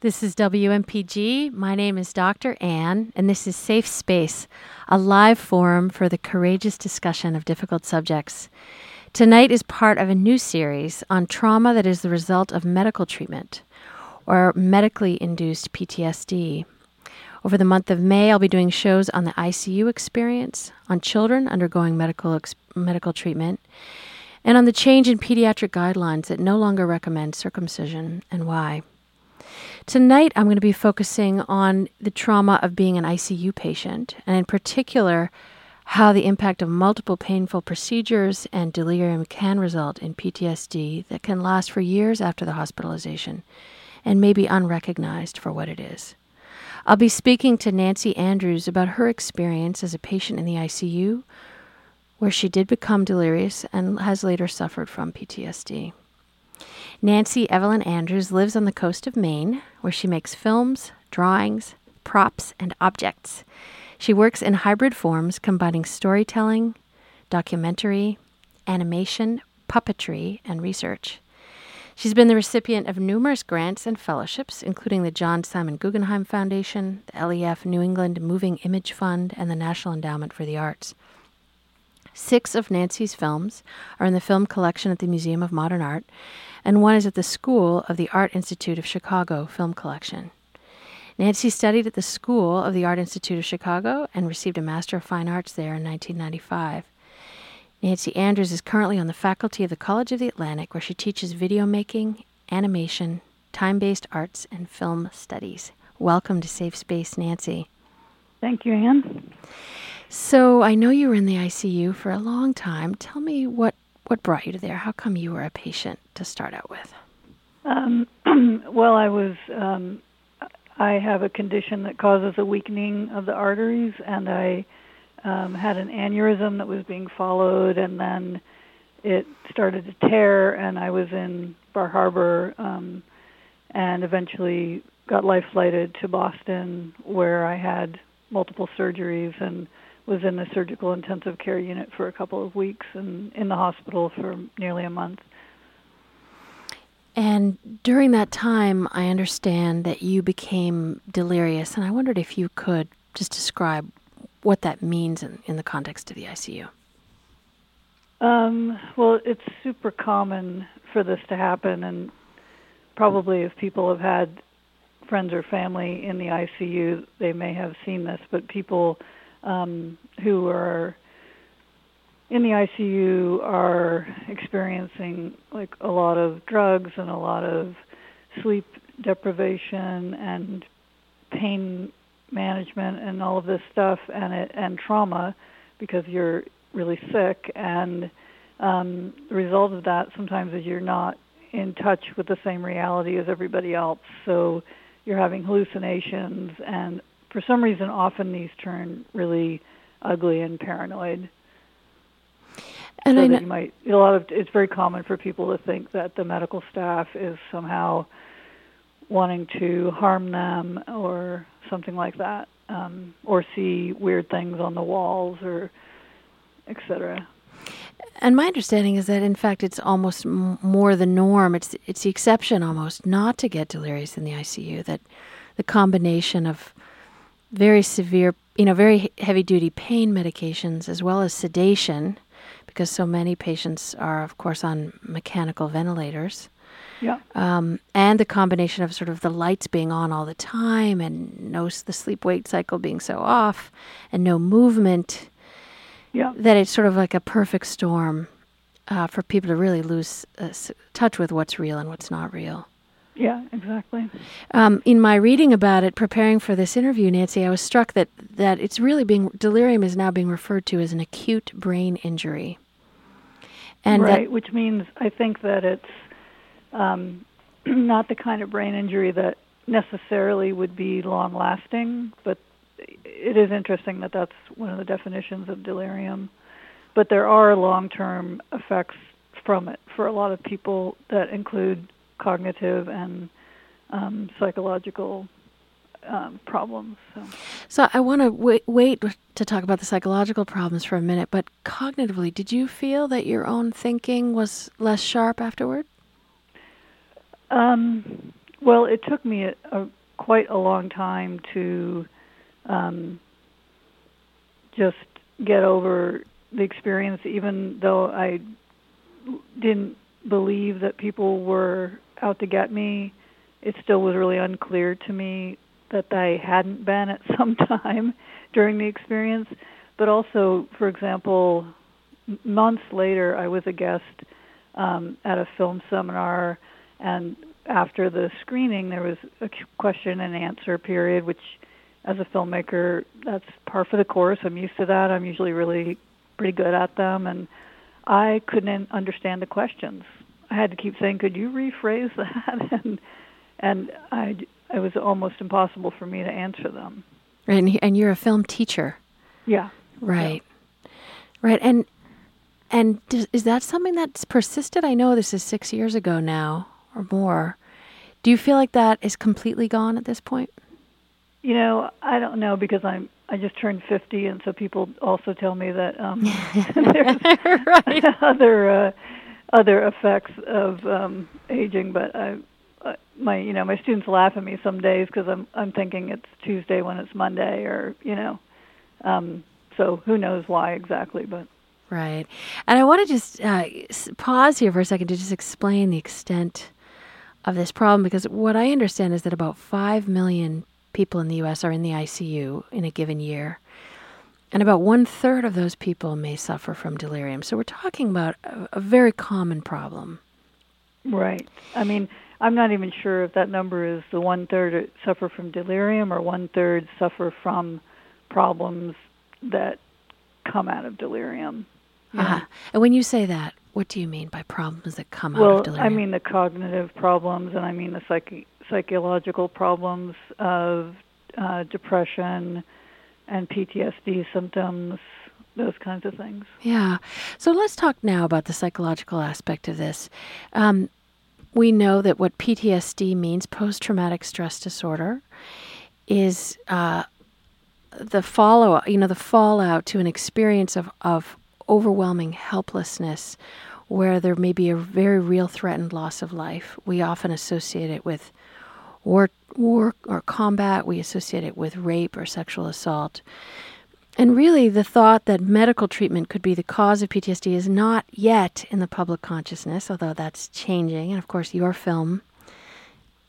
This is WMPG. My name is Dr. Ann, and this is Safe Space, a live forum for the courageous discussion of difficult subjects. Tonight is part of a new series on trauma that is the result of medical treatment or medically induced PTSD. Over the month of May, I'll be doing shows on the ICU experience, on children undergoing medical, ex- medical treatment, and on the change in pediatric guidelines that no longer recommend circumcision and why. Tonight, I'm going to be focusing on the trauma of being an ICU patient, and in particular, how the impact of multiple painful procedures and delirium can result in PTSD that can last for years after the hospitalization and may be unrecognized for what it is. I'll be speaking to Nancy Andrews about her experience as a patient in the ICU, where she did become delirious and has later suffered from PTSD. Nancy Evelyn Andrews lives on the coast of Maine, where she makes films, drawings, props, and objects. She works in hybrid forms combining storytelling, documentary, animation, puppetry, and research. She's been the recipient of numerous grants and fellowships, including the John Simon Guggenheim Foundation, the LEF New England Moving Image Fund, and the National Endowment for the Arts. Six of Nancy's films are in the film collection at the Museum of Modern Art, and one is at the School of the Art Institute of Chicago Film Collection. Nancy studied at the School of the Art Institute of Chicago and received a Master of Fine Arts there in 1995. Nancy Andrews is currently on the faculty of the College of the Atlantic, where she teaches video making, animation, time based arts, and film studies. Welcome to Safe Space, Nancy. Thank you, Anne. So, I know you were in the ICU for a long time. Tell me what what brought you to there? How come you were a patient to start out with? Um, well, I was. Um, I have a condition that causes a weakening of the arteries, and I um, had an aneurysm that was being followed, and then it started to tear, and I was in Bar Harbor, um, and eventually got life flighted to Boston, where I had multiple surgeries and was in the surgical intensive care unit for a couple of weeks and in the hospital for nearly a month. And during that time, I understand that you became delirious, and I wondered if you could just describe what that means in, in the context of the ICU. Um, well, it's super common for this to happen, and probably if people have had friends or family in the ICU, they may have seen this, but people um, who are in the ICU are experiencing like a lot of drugs and a lot of sleep deprivation and pain management and all of this stuff and it and trauma because you're really sick. And um, the result of that sometimes is you're not in touch with the same reality as everybody else. So you're having hallucinations and for some reason, often these turn really ugly and paranoid. And so I know, you might a lot of it's very common for people to think that the medical staff is somehow wanting to harm them or something like that, um, or see weird things on the walls or etc. And my understanding is that, in fact, it's almost m- more the norm. It's it's the exception almost not to get delirious in the ICU. That the combination of very severe, you know, very heavy duty pain medications as well as sedation, because so many patients are, of course, on mechanical ventilators. Yeah. Um, and the combination of sort of the lights being on all the time and no the sleep wake cycle being so off and no movement. Yeah. That it's sort of like a perfect storm uh, for people to really lose uh, touch with what's real and what's not real. Yeah, exactly. Um, in my reading about it, preparing for this interview, Nancy, I was struck that, that it's really being delirium is now being referred to as an acute brain injury, and right, that, which means I think that it's um, not the kind of brain injury that necessarily would be long lasting, but it is interesting that that's one of the definitions of delirium. But there are long term effects from it for a lot of people that include cognitive and um, psychological um, problems. So. so I want to wait, wait to talk about the psychological problems for a minute, but cognitively, did you feel that your own thinking was less sharp afterward? Um, Well, it took me a, a quite a long time to um, just get over the experience, even though I didn't believe that people were out to get me. It still was really unclear to me that I hadn't been at some time during the experience. But also, for example, months later, I was a guest um, at a film seminar, and after the screening, there was a question and answer period, which, as a filmmaker, that's par for the course. I'm used to that. I'm usually really pretty good at them, and I couldn't understand the questions. I had to keep saying, "Could you rephrase that?" and and I it was almost impossible for me to answer them. And and you're a film teacher. Yeah. Right. Yeah. Right. And and does, is that something that's persisted? I know this is 6 years ago now or more. Do you feel like that is completely gone at this point? You know, I don't know because I'm I just turned 50 and so people also tell me that um there's other uh other effects of um aging but I my you know my students laugh at me some days because I'm I'm thinking it's Tuesday when it's Monday or you know um so who knows why exactly but. Right. And I want to just uh, pause here for a second to just explain the extent of this problem because what I understand is that about 5 million people in the US are in the ICU in a given year and about one third of those people may suffer from delirium so we're talking about a, a very common problem right I mean I'm not even sure if that number is the one third suffer from delirium or one third suffer from problems that come out of delirium. Uh-huh. And when you say that, what do you mean by problems that come well, out of delirium? I mean the cognitive problems, and I mean the psych- psychological problems of uh, depression and PTSD symptoms, those kinds of things. Yeah. So let's talk now about the psychological aspect of this. Um, we know that what PTSD means, post traumatic stress disorder, is uh, the follow you know, the fallout to an experience of, of overwhelming helplessness where there may be a very real threatened loss of life. We often associate it with war, war or combat, we associate it with rape or sexual assault. And really, the thought that medical treatment could be the cause of PTSD is not yet in the public consciousness, although that's changing. And of course, your film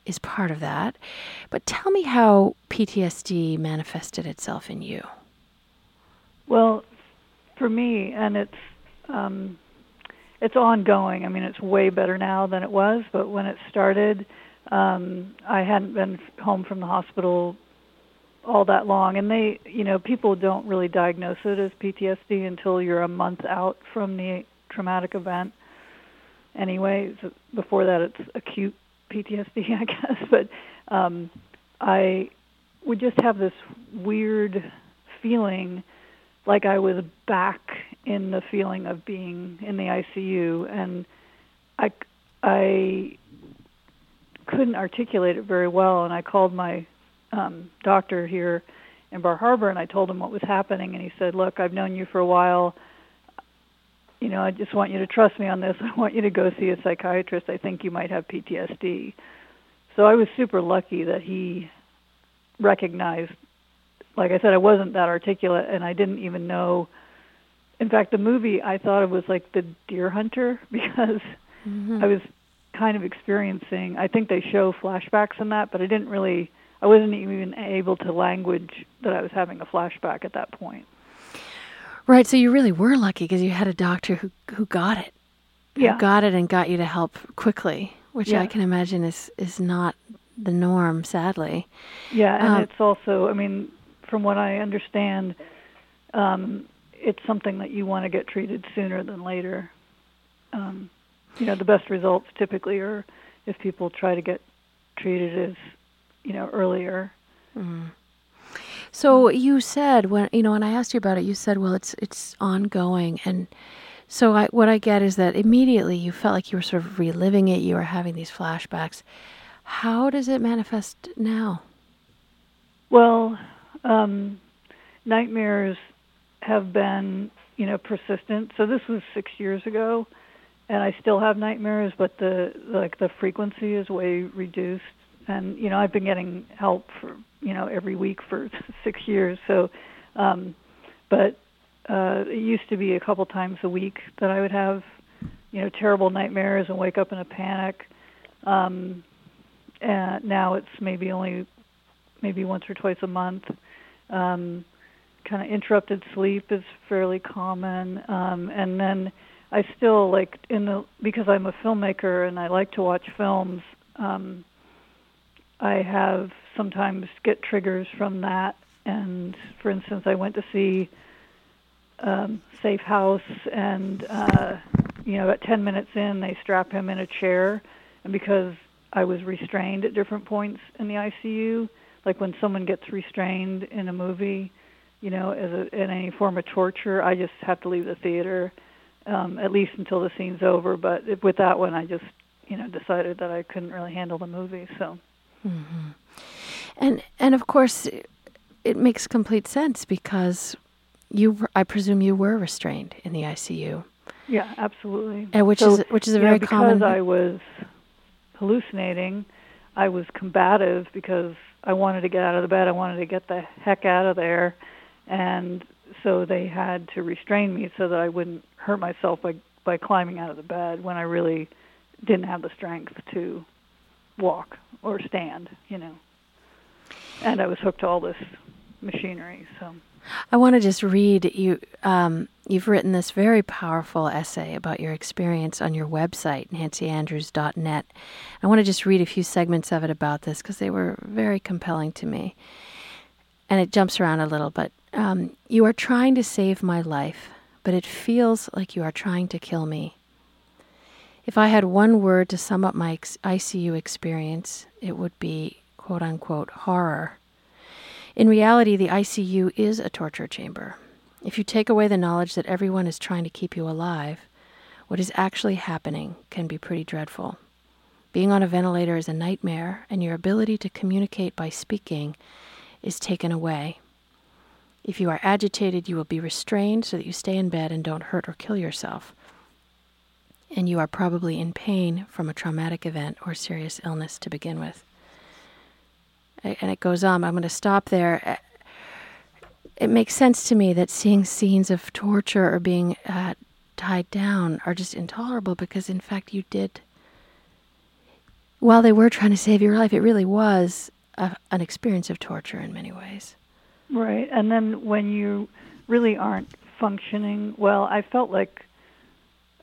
is part of that. But tell me how PTSD manifested itself in you. Well, for me, and it's um, it's ongoing. I mean, it's way better now than it was. But when it started, um, I hadn't been home from the hospital all that long. And they you know people don't really diagnose it as PTSD until you're a month out from the traumatic event anyway so before that it's acute PTSD I guess. But um I would just have this weird feeling like I was back in the feeling of being in the ICU and I I couldn't articulate it very well and I called my um, doctor here in Bar Harbor, and I told him what was happening, and he said, "Look, I've known you for a while. You know, I just want you to trust me on this. I want you to go see a psychiatrist. I think you might have PTSD." So I was super lucky that he recognized. Like I said, I wasn't that articulate, and I didn't even know. In fact, the movie I thought it was like the Deer Hunter because mm-hmm. I was kind of experiencing. I think they show flashbacks in that, but I didn't really I wasn't even able to language that I was having a flashback at that point. Right. So you really were lucky because you had a doctor who who got it. Yeah. Who got it and got you to help quickly, which yeah. I can imagine is is not the norm, sadly. Yeah, and um, it's also, I mean, from what I understand, um, it's something that you want to get treated sooner than later. Um, you know, the best results typically are if people try to get treated as you know, earlier. Mm. So you said when you know when I asked you about it, you said, "Well, it's it's ongoing," and so I, what I get is that immediately you felt like you were sort of reliving it. You were having these flashbacks. How does it manifest now? Well, um, nightmares have been, you know, persistent. So this was six years ago, and I still have nightmares, but the like the frequency is way reduced and you know I've been getting help for you know every week for six years. So, um, but uh, it used to be a couple times a week that I would have you know terrible nightmares and wake up in a panic. Um, and now it's maybe only maybe once or twice a month. Um, kind of interrupted sleep is fairly common, um, and then I still like in the because I'm a filmmaker and I like to watch films. Um, I have sometimes get triggers from that, and for instance, I went to see um, Safe House, and uh, you know, at 10 minutes in, they strap him in a chair, and because I was restrained at different points in the ICU, like when someone gets restrained in a movie, you know, as a, in any form of torture, I just have to leave the theater, um, at least until the scene's over. But with that one, I just, you know, decided that I couldn't really handle the movie. So, mm-hmm. and and of course, it makes complete sense because you, I presume, you were restrained in the ICU. Yeah, absolutely. And which so, is which is a very know, because common. Because I was hallucinating, I was combative because I wanted to get out of the bed. I wanted to get the heck out of there, and so they had to restrain me so that I wouldn't hurt myself by by climbing out of the bed when I really didn't have the strength to walk or stand, you know. And I was hooked to all this machinery, so. I want to just read you. Um, you've written this very powerful essay about your experience on your website, nancyandrews.net. I want to just read a few segments of it about this because they were very compelling to me. And it jumps around a little, but um, you are trying to save my life, but it feels like you are trying to kill me. If I had one word to sum up my ICU experience, it would be quote unquote horror. In reality, the ICU is a torture chamber. If you take away the knowledge that everyone is trying to keep you alive, what is actually happening can be pretty dreadful. Being on a ventilator is a nightmare, and your ability to communicate by speaking is taken away. If you are agitated, you will be restrained so that you stay in bed and don't hurt or kill yourself. And you are probably in pain from a traumatic event or serious illness to begin with and it goes on. I'm going to stop there. It makes sense to me that seeing scenes of torture or being uh, tied down are just intolerable because, in fact, you did. While they were trying to save your life, it really was a, an experience of torture in many ways. Right. And then when you really aren't functioning well, I felt like,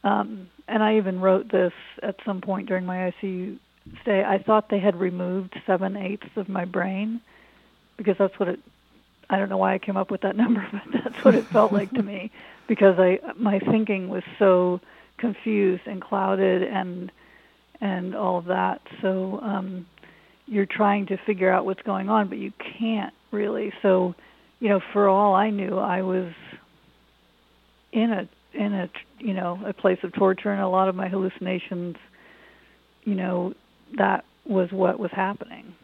um, and I even wrote this at some point during my ICU stay, I thought they had removed seven eighths of my brain because that's what it. I don't know why I came up with that number, but that's what it felt like to me because I my thinking was so confused and clouded and and all of that. So um, you're trying to figure out what's going on, but you can't really. So you know, for all I knew, I was in a in a you know a place of torture, and a lot of my hallucinations, you know, that was what was happening.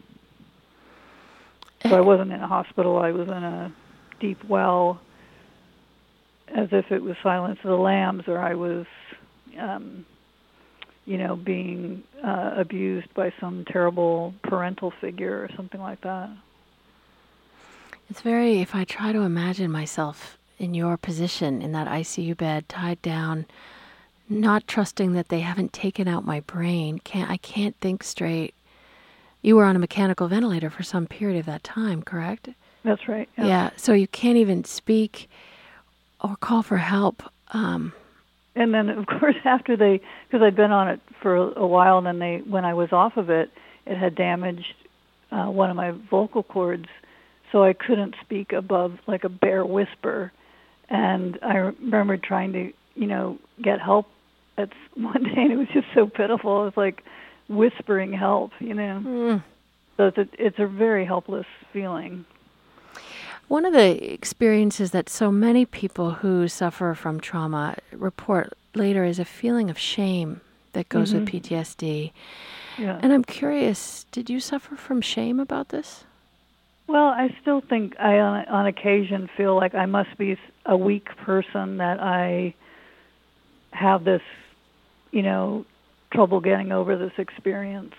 So I wasn't in a hospital. I was in a deep well, as if it was Silence of the Lambs, or I was, um, you know, being uh, abused by some terrible parental figure or something like that. It's very. If I try to imagine myself in your position in that ICU bed, tied down not trusting that they haven't taken out my brain. Can't I can't think straight. You were on a mechanical ventilator for some period of that time, correct? That's right. Yeah. yeah so you can't even speak or call for help. Um, and then, of course, after they, because I'd been on it for a while, and then they, when I was off of it, it had damaged uh, one of my vocal cords, so I couldn't speak above like a bare whisper. And I remember trying to, you know, get help it's one day and it was just so pitiful. It was like whispering help, you know. Mm. So it's a, it's a very helpless feeling. One of the experiences that so many people who suffer from trauma report later is a feeling of shame that goes mm-hmm. with PTSD. Yeah. And I'm curious, did you suffer from shame about this? Well, I still think I on, on occasion feel like I must be a weak person that I have this you know, trouble getting over this experience.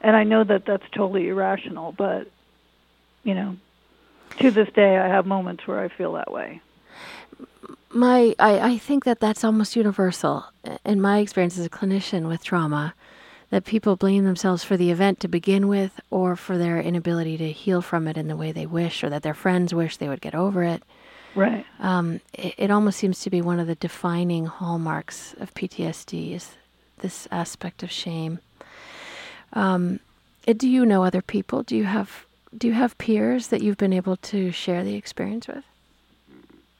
and I know that that's totally irrational, but you know, to this day, I have moments where I feel that way. My, I, I think that that's almost universal in my experience as a clinician with trauma. That people blame themselves for the event to begin with, or for their inability to heal from it in the way they wish, or that their friends wish they would get over it. Right. Um, it, it almost seems to be one of the defining hallmarks of PTSD is this aspect of shame. Um, do you know other people? Do you have do you have peers that you've been able to share the experience with?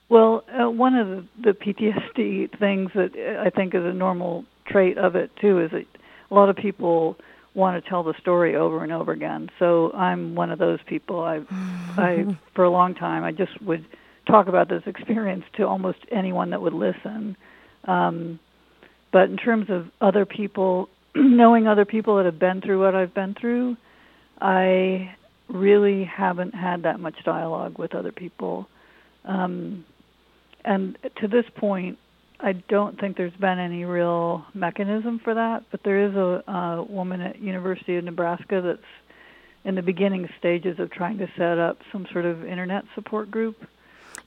Well, uh, one of the, the PTSD things that I think is a normal trait of it too is that a lot of people want to tell the story over and over again. So I'm one of those people. I, I for a long time, I just would talk about this experience to almost anyone that would listen. Um, but in terms of other people, knowing other people that have been through what I've been through, I really haven't had that much dialogue with other people. Um, and to this point, I don't think there's been any real mechanism for that, but there is a, a woman at University of Nebraska that's in the beginning stages of trying to set up some sort of internet support group.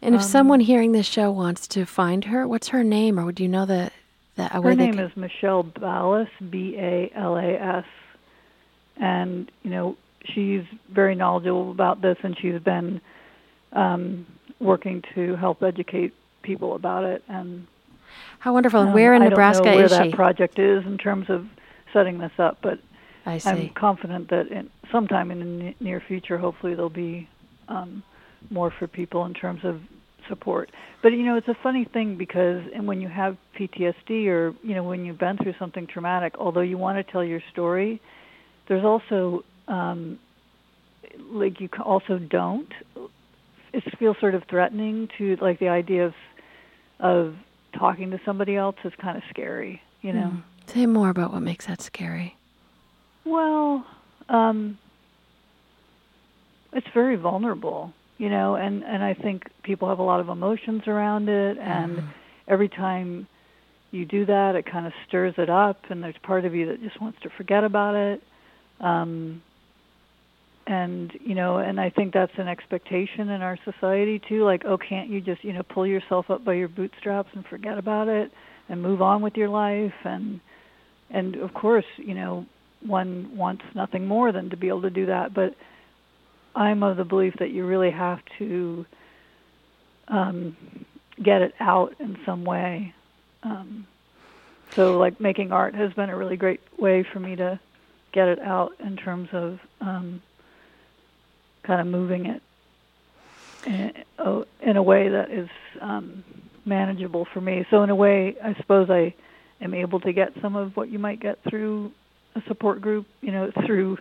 And if um, someone hearing this show wants to find her, what's her name, or do you know the that her name is Michelle Balas, B A L A S, and you know she's very knowledgeable about this, and she's been um, working to help educate people about it. And how wonderful! And um, where in I Nebraska don't know where is that she? project is in terms of setting this up, but I. I'm confident that in, sometime in the near future, hopefully, there'll be um, more for people in terms of support. But you know, it's a funny thing because and when you have PTSD or you know when you've been through something traumatic, although you want to tell your story, there's also um, like you also don't. It feels sort of threatening to like the idea of of talking to somebody else is kind of scary, you know. Mm. Say more about what makes that scary. Well, um, it's very vulnerable you know and and i think people have a lot of emotions around it and mm-hmm. every time you do that it kind of stirs it up and there's part of you that just wants to forget about it um and you know and i think that's an expectation in our society too like oh can't you just you know pull yourself up by your bootstraps and forget about it and move on with your life and and of course you know one wants nothing more than to be able to do that but I'm of the belief that you really have to um, get it out in some way. Um, so, like making art has been a really great way for me to get it out in terms of um, kind of moving it in, oh, a way that is um, manageable for me. So, in a way, I suppose I am able to get some of what you might get through a support group, you know, through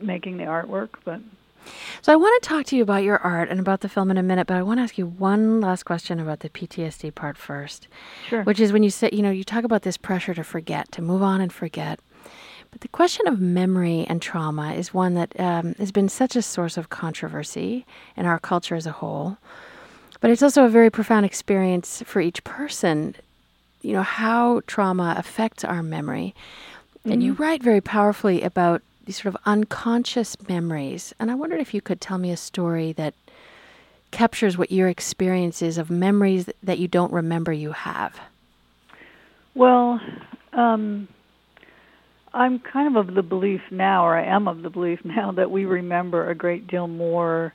making the artwork, but so I want to talk to you about your art and about the film in a minute, but I want to ask you one last question about the PTSD part first. Sure. Which is when you say, you know, you talk about this pressure to forget, to move on and forget. But the question of memory and trauma is one that um, has been such a source of controversy in our culture as a whole. But it's also a very profound experience for each person, you know, how trauma affects our memory. Mm-hmm. And you mm-hmm. write very powerfully about these sort of unconscious memories. And I wondered if you could tell me a story that captures what your experience is of memories that you don't remember you have. Well, um, I'm kind of of the belief now, or I am of the belief now, that we remember a great deal more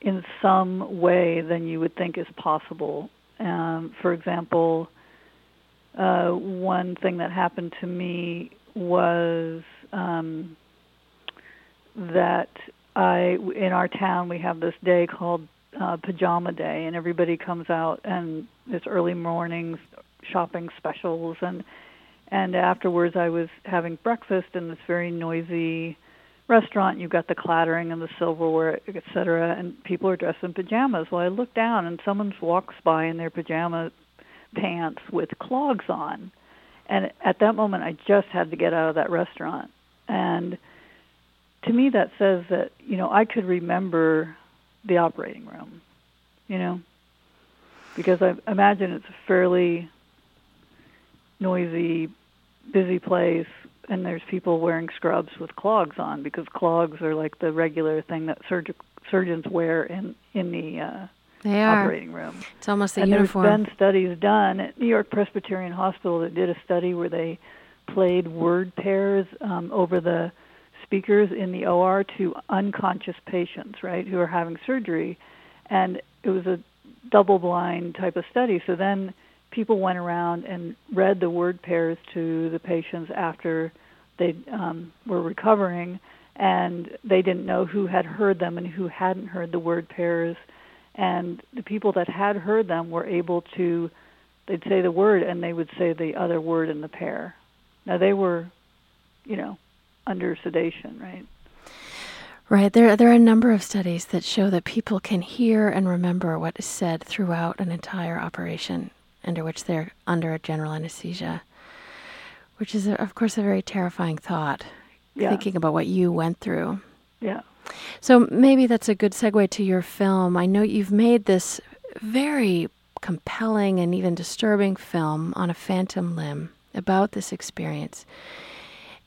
in some way than you would think is possible. Um, for example, uh, one thing that happened to me was um, that I in our town we have this day called uh, Pajama Day, and everybody comes out and it's early mornings, shopping specials, and and afterwards I was having breakfast in this very noisy restaurant. You've got the clattering and the silverware, etc., and people are dressed in pajamas. Well, I look down and someone walks by in their pajama pants with clogs on, and at that moment I just had to get out of that restaurant and to me that says that you know I could remember the operating room, you know, because I imagine it's a fairly noisy, busy place, and there's people wearing scrubs with clogs on because clogs are like the regular thing that surg- surgeons wear in in the uh, they are. operating room. It's almost a and uniform. there's been studies done at New York Presbyterian Hospital that did a study where they played word pairs um, over the speakers in the OR to unconscious patients, right, who are having surgery, and it was a double-blind type of study. So then people went around and read the word pairs to the patients after they um, were recovering, and they didn't know who had heard them and who hadn't heard the word pairs. And the people that had heard them were able to, they'd say the word and they would say the other word in the pair. Now they were, you know, under sedation, right? Right. There, there are a number of studies that show that people can hear and remember what is said throughout an entire operation under which they're under a general anesthesia, which is, of course, a very terrifying thought, Yeah. thinking about what you went through. Yeah. So maybe that's a good segue to your film. I know you've made this very compelling and even disturbing film on a phantom limb about this experience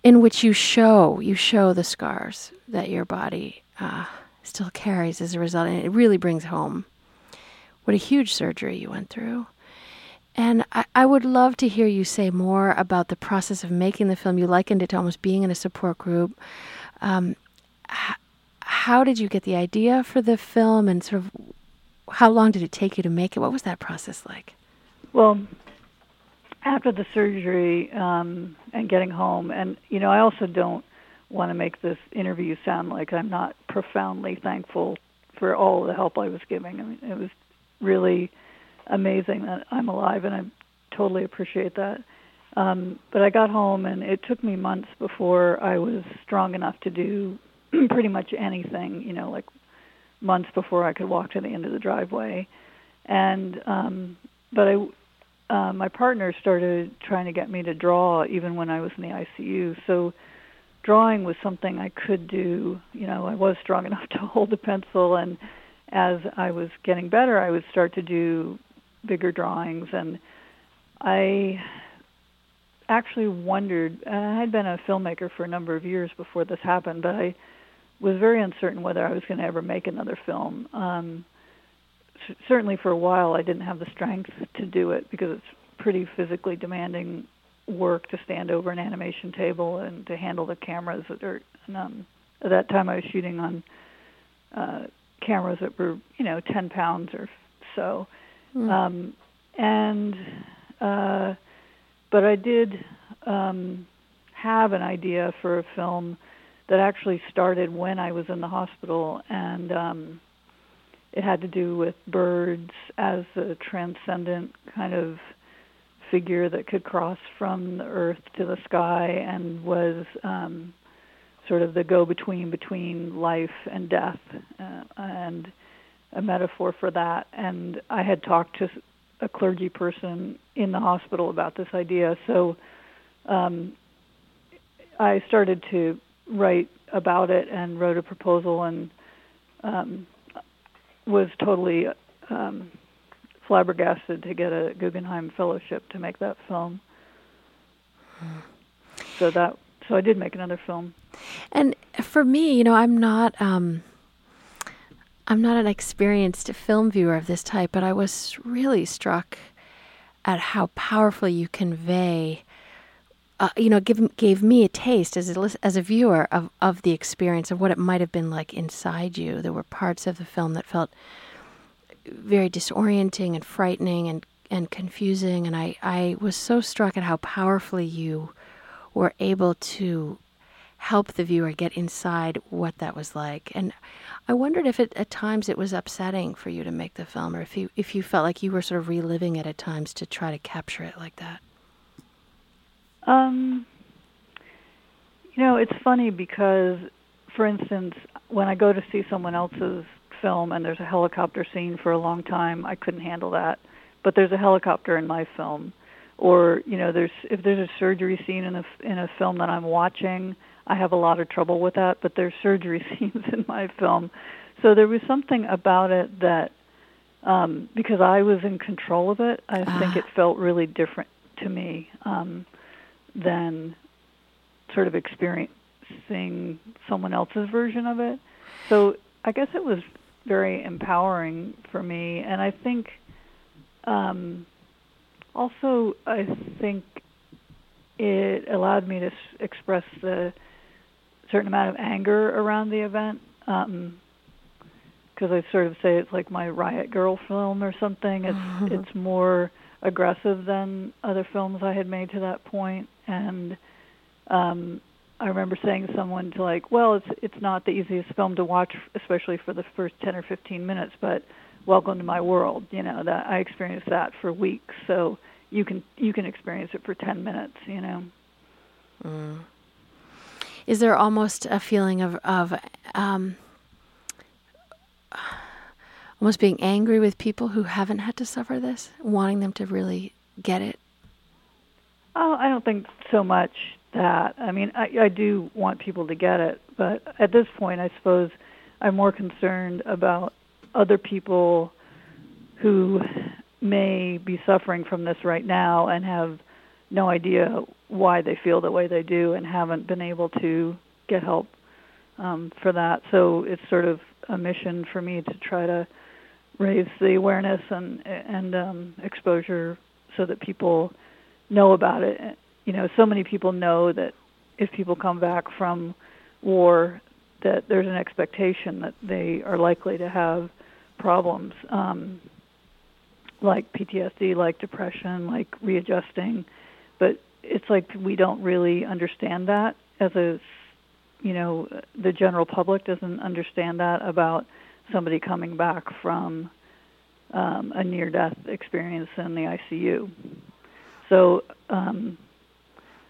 in which you show you show the scars that your body uh, still carries as a result and it really brings home what a huge surgery you went through and I, I would love to hear you say more about the process of making the film. You likened it to almost being in a support group. Um, h- how did you get the idea for the film and sort of how long did it take you to make it? What was that process like? Well, after the surgery um, and getting home, and you know, I also don't want to make this interview sound like I'm not profoundly thankful for all the help I was giving. I mean, it was really amazing that I'm alive, and I totally appreciate that. Um, but I got home, and it took me months before I was strong enough to do pretty much anything. You know, like months before I could walk to the end of the driveway, and um, but I uh, my partner started trying to get me to draw even when I was in the ICU. So drawing was something I could do. You know, I was strong enough to hold a pencil, and as I was getting better, I would start to do bigger drawings. And I actually wondered, and I had been a filmmaker for a number of years before this happened, but I was very uncertain whether I was going to ever make another film. Um, c- certainly for a while I didn't have the strength to do it because it's pretty physically demanding work to stand over an animation table and to handle the cameras that are and, um at that time I was shooting on uh cameras that were, you know, 10 pounds or so. Um and uh but I did um have an idea for a film that actually started when I was in the hospital and um it had to do with birds as a transcendent kind of figure that could cross from the earth to the sky and was um, sort of the go between between life and death uh, and a metaphor for that and I had talked to a clergy person in the hospital about this idea so um, I started to write about it and wrote a proposal and um, was totally um, flabbergasted to get a Guggenheim Fellowship to make that film. So that so I did make another film. And for me, you know, I'm not um, I'm not an experienced film viewer of this type, but I was really struck at how powerfully you convey. Uh, you know, give, gave me a taste as a as a viewer of, of the experience of what it might have been like inside you. There were parts of the film that felt very disorienting and frightening and, and confusing, and I, I was so struck at how powerfully you were able to help the viewer get inside what that was like. And I wondered if it, at times it was upsetting for you to make the film, or if you if you felt like you were sort of reliving it at times to try to capture it like that. Um, you know, it's funny because, for instance, when I go to see someone else's film and there's a helicopter scene for a long time, I couldn't handle that. But there's a helicopter in my film, or you know, there's if there's a surgery scene in a in a film that I'm watching, I have a lot of trouble with that. But there's surgery scenes in my film, so there was something about it that um, because I was in control of it, I think Ah. it felt really different to me. Um, than sort of experiencing someone else's version of it. So I guess it was very empowering for me, and I think um, also I think it allowed me to s- express the certain amount of anger around the event. Um, because I sort of say it's like my Riot Girl film or something. It's it's more aggressive than other films I had made to that point, and um, I remember saying to someone to like, well, it's it's not the easiest film to watch, especially for the first ten or fifteen minutes, but welcome to my world. You know that I experienced that for weeks, so you can you can experience it for ten minutes. You know. Mm. Is there almost a feeling of of um, almost being angry with people who haven't had to suffer this, wanting them to really get it? Oh, I don't think so much that. I mean, I, I do want people to get it, but at this point, I suppose I'm more concerned about other people who may be suffering from this right now and have no idea why they feel the way they do and haven't been able to get help um, for that. So it's sort of a mission for me to try to raise the awareness and and um, exposure so that people know about it. You know, so many people know that if people come back from war, that there's an expectation that they are likely to have problems um, like PTSD, like depression, like readjusting. It's like we don't really understand that as a, you know, the general public doesn't understand that about somebody coming back from um, a near-death experience in the ICU. So um,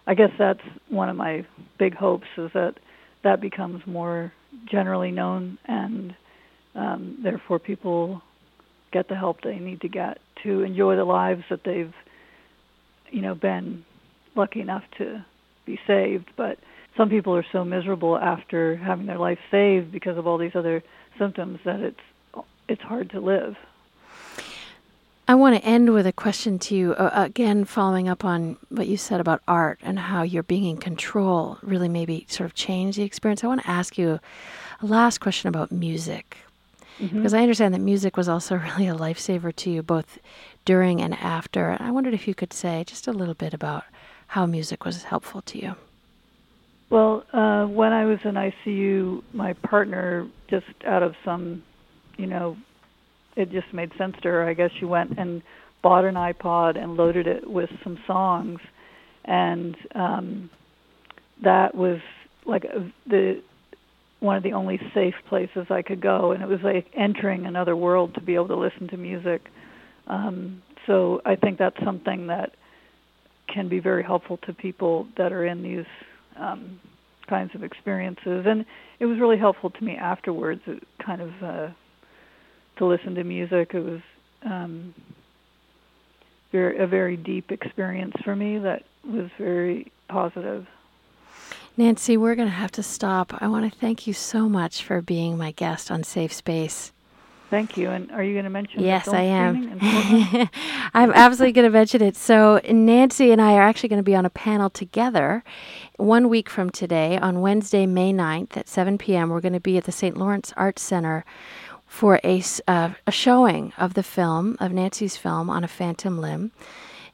I guess that's one of my big hopes is that that becomes more generally known and um, therefore people get the help they need to get to enjoy the lives that they've you know been lucky enough to be saved but some people are so miserable after having their life saved because of all these other symptoms that it's it's hard to live I want to end with a question to you, uh, again, following up on what you said about art and how your being in control really maybe sort of changed the experience. I want to ask you a last question about music. Mm-hmm. Because I understand that music was also really a lifesaver to you, both during and after. I wondered if you could say just a little bit about how music was helpful to you. Well, uh, when I was in ICU, my partner, just out of some, you know, it just made sense to her. I guess she went and bought an iPod and loaded it with some songs, and um, that was like the one of the only safe places I could go, and it was like entering another world to be able to listen to music. Um, so I think that's something that can be very helpful to people that are in these um, kinds of experiences, and it was really helpful to me afterwards. It kind of uh, to listen to music. It was um, very, a very deep experience for me that was very positive. Nancy, we're going to have to stop. I want to thank you so much for being my guest on Safe Space. Thank you. And are you going to mention? Yes, I am. I'm absolutely going to mention it. So Nancy and I are actually going to be on a panel together one week from today on Wednesday, May 9th at 7 p.m. We're going to be at the St. Lawrence Arts Center for a, uh, a showing of the film, of Nancy's film, on a phantom limb.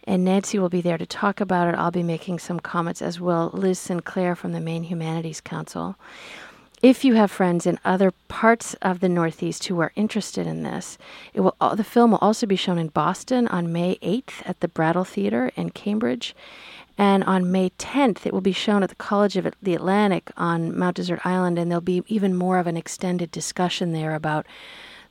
And Nancy will be there to talk about it. I'll be making some comments as well. Liz Sinclair from the Maine Humanities Council. If you have friends in other parts of the Northeast who are interested in this, it will the film will also be shown in Boston on May 8th at the Brattle Theater in Cambridge, and on May 10th, it will be shown at the College of the Atlantic on Mount Desert Island, and there'll be even more of an extended discussion there about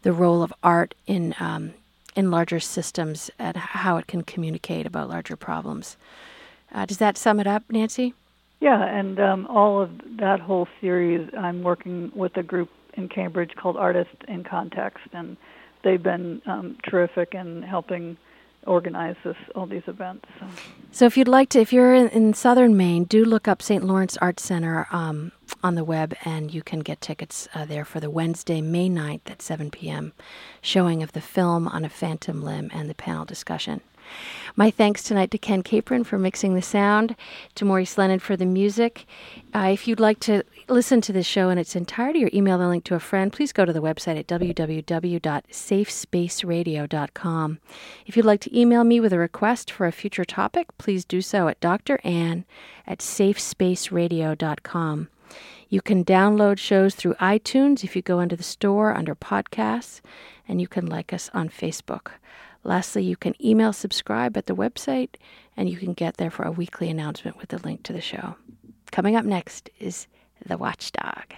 the role of art in um, in larger systems and how it can communicate about larger problems. Uh, does that sum it up, Nancy? Yeah, and um, all of that whole series, I'm working with a group in Cambridge called Artists in Context, and they've been um, terrific in helping organize this all these events. So. so, if you'd like to, if you're in, in southern Maine, do look up St. Lawrence Arts Center um, on the web, and you can get tickets uh, there for the Wednesday, May 9th at 7 p.m. showing of the film on a phantom limb and the panel discussion. My thanks tonight to Ken Capron for mixing the sound, to Maurice Lennon for the music. Uh, if you'd like to listen to this show in its entirety or email the link to a friend, please go to the website at www.safespaceradio.com. If you'd like to email me with a request for a future topic, please do so at drann at safespaceradio.com. You can download shows through iTunes if you go into the store under podcasts, and you can like us on Facebook. Lastly, you can email subscribe at the website, and you can get there for a weekly announcement with the link to the show. Coming up next is The Watchdog.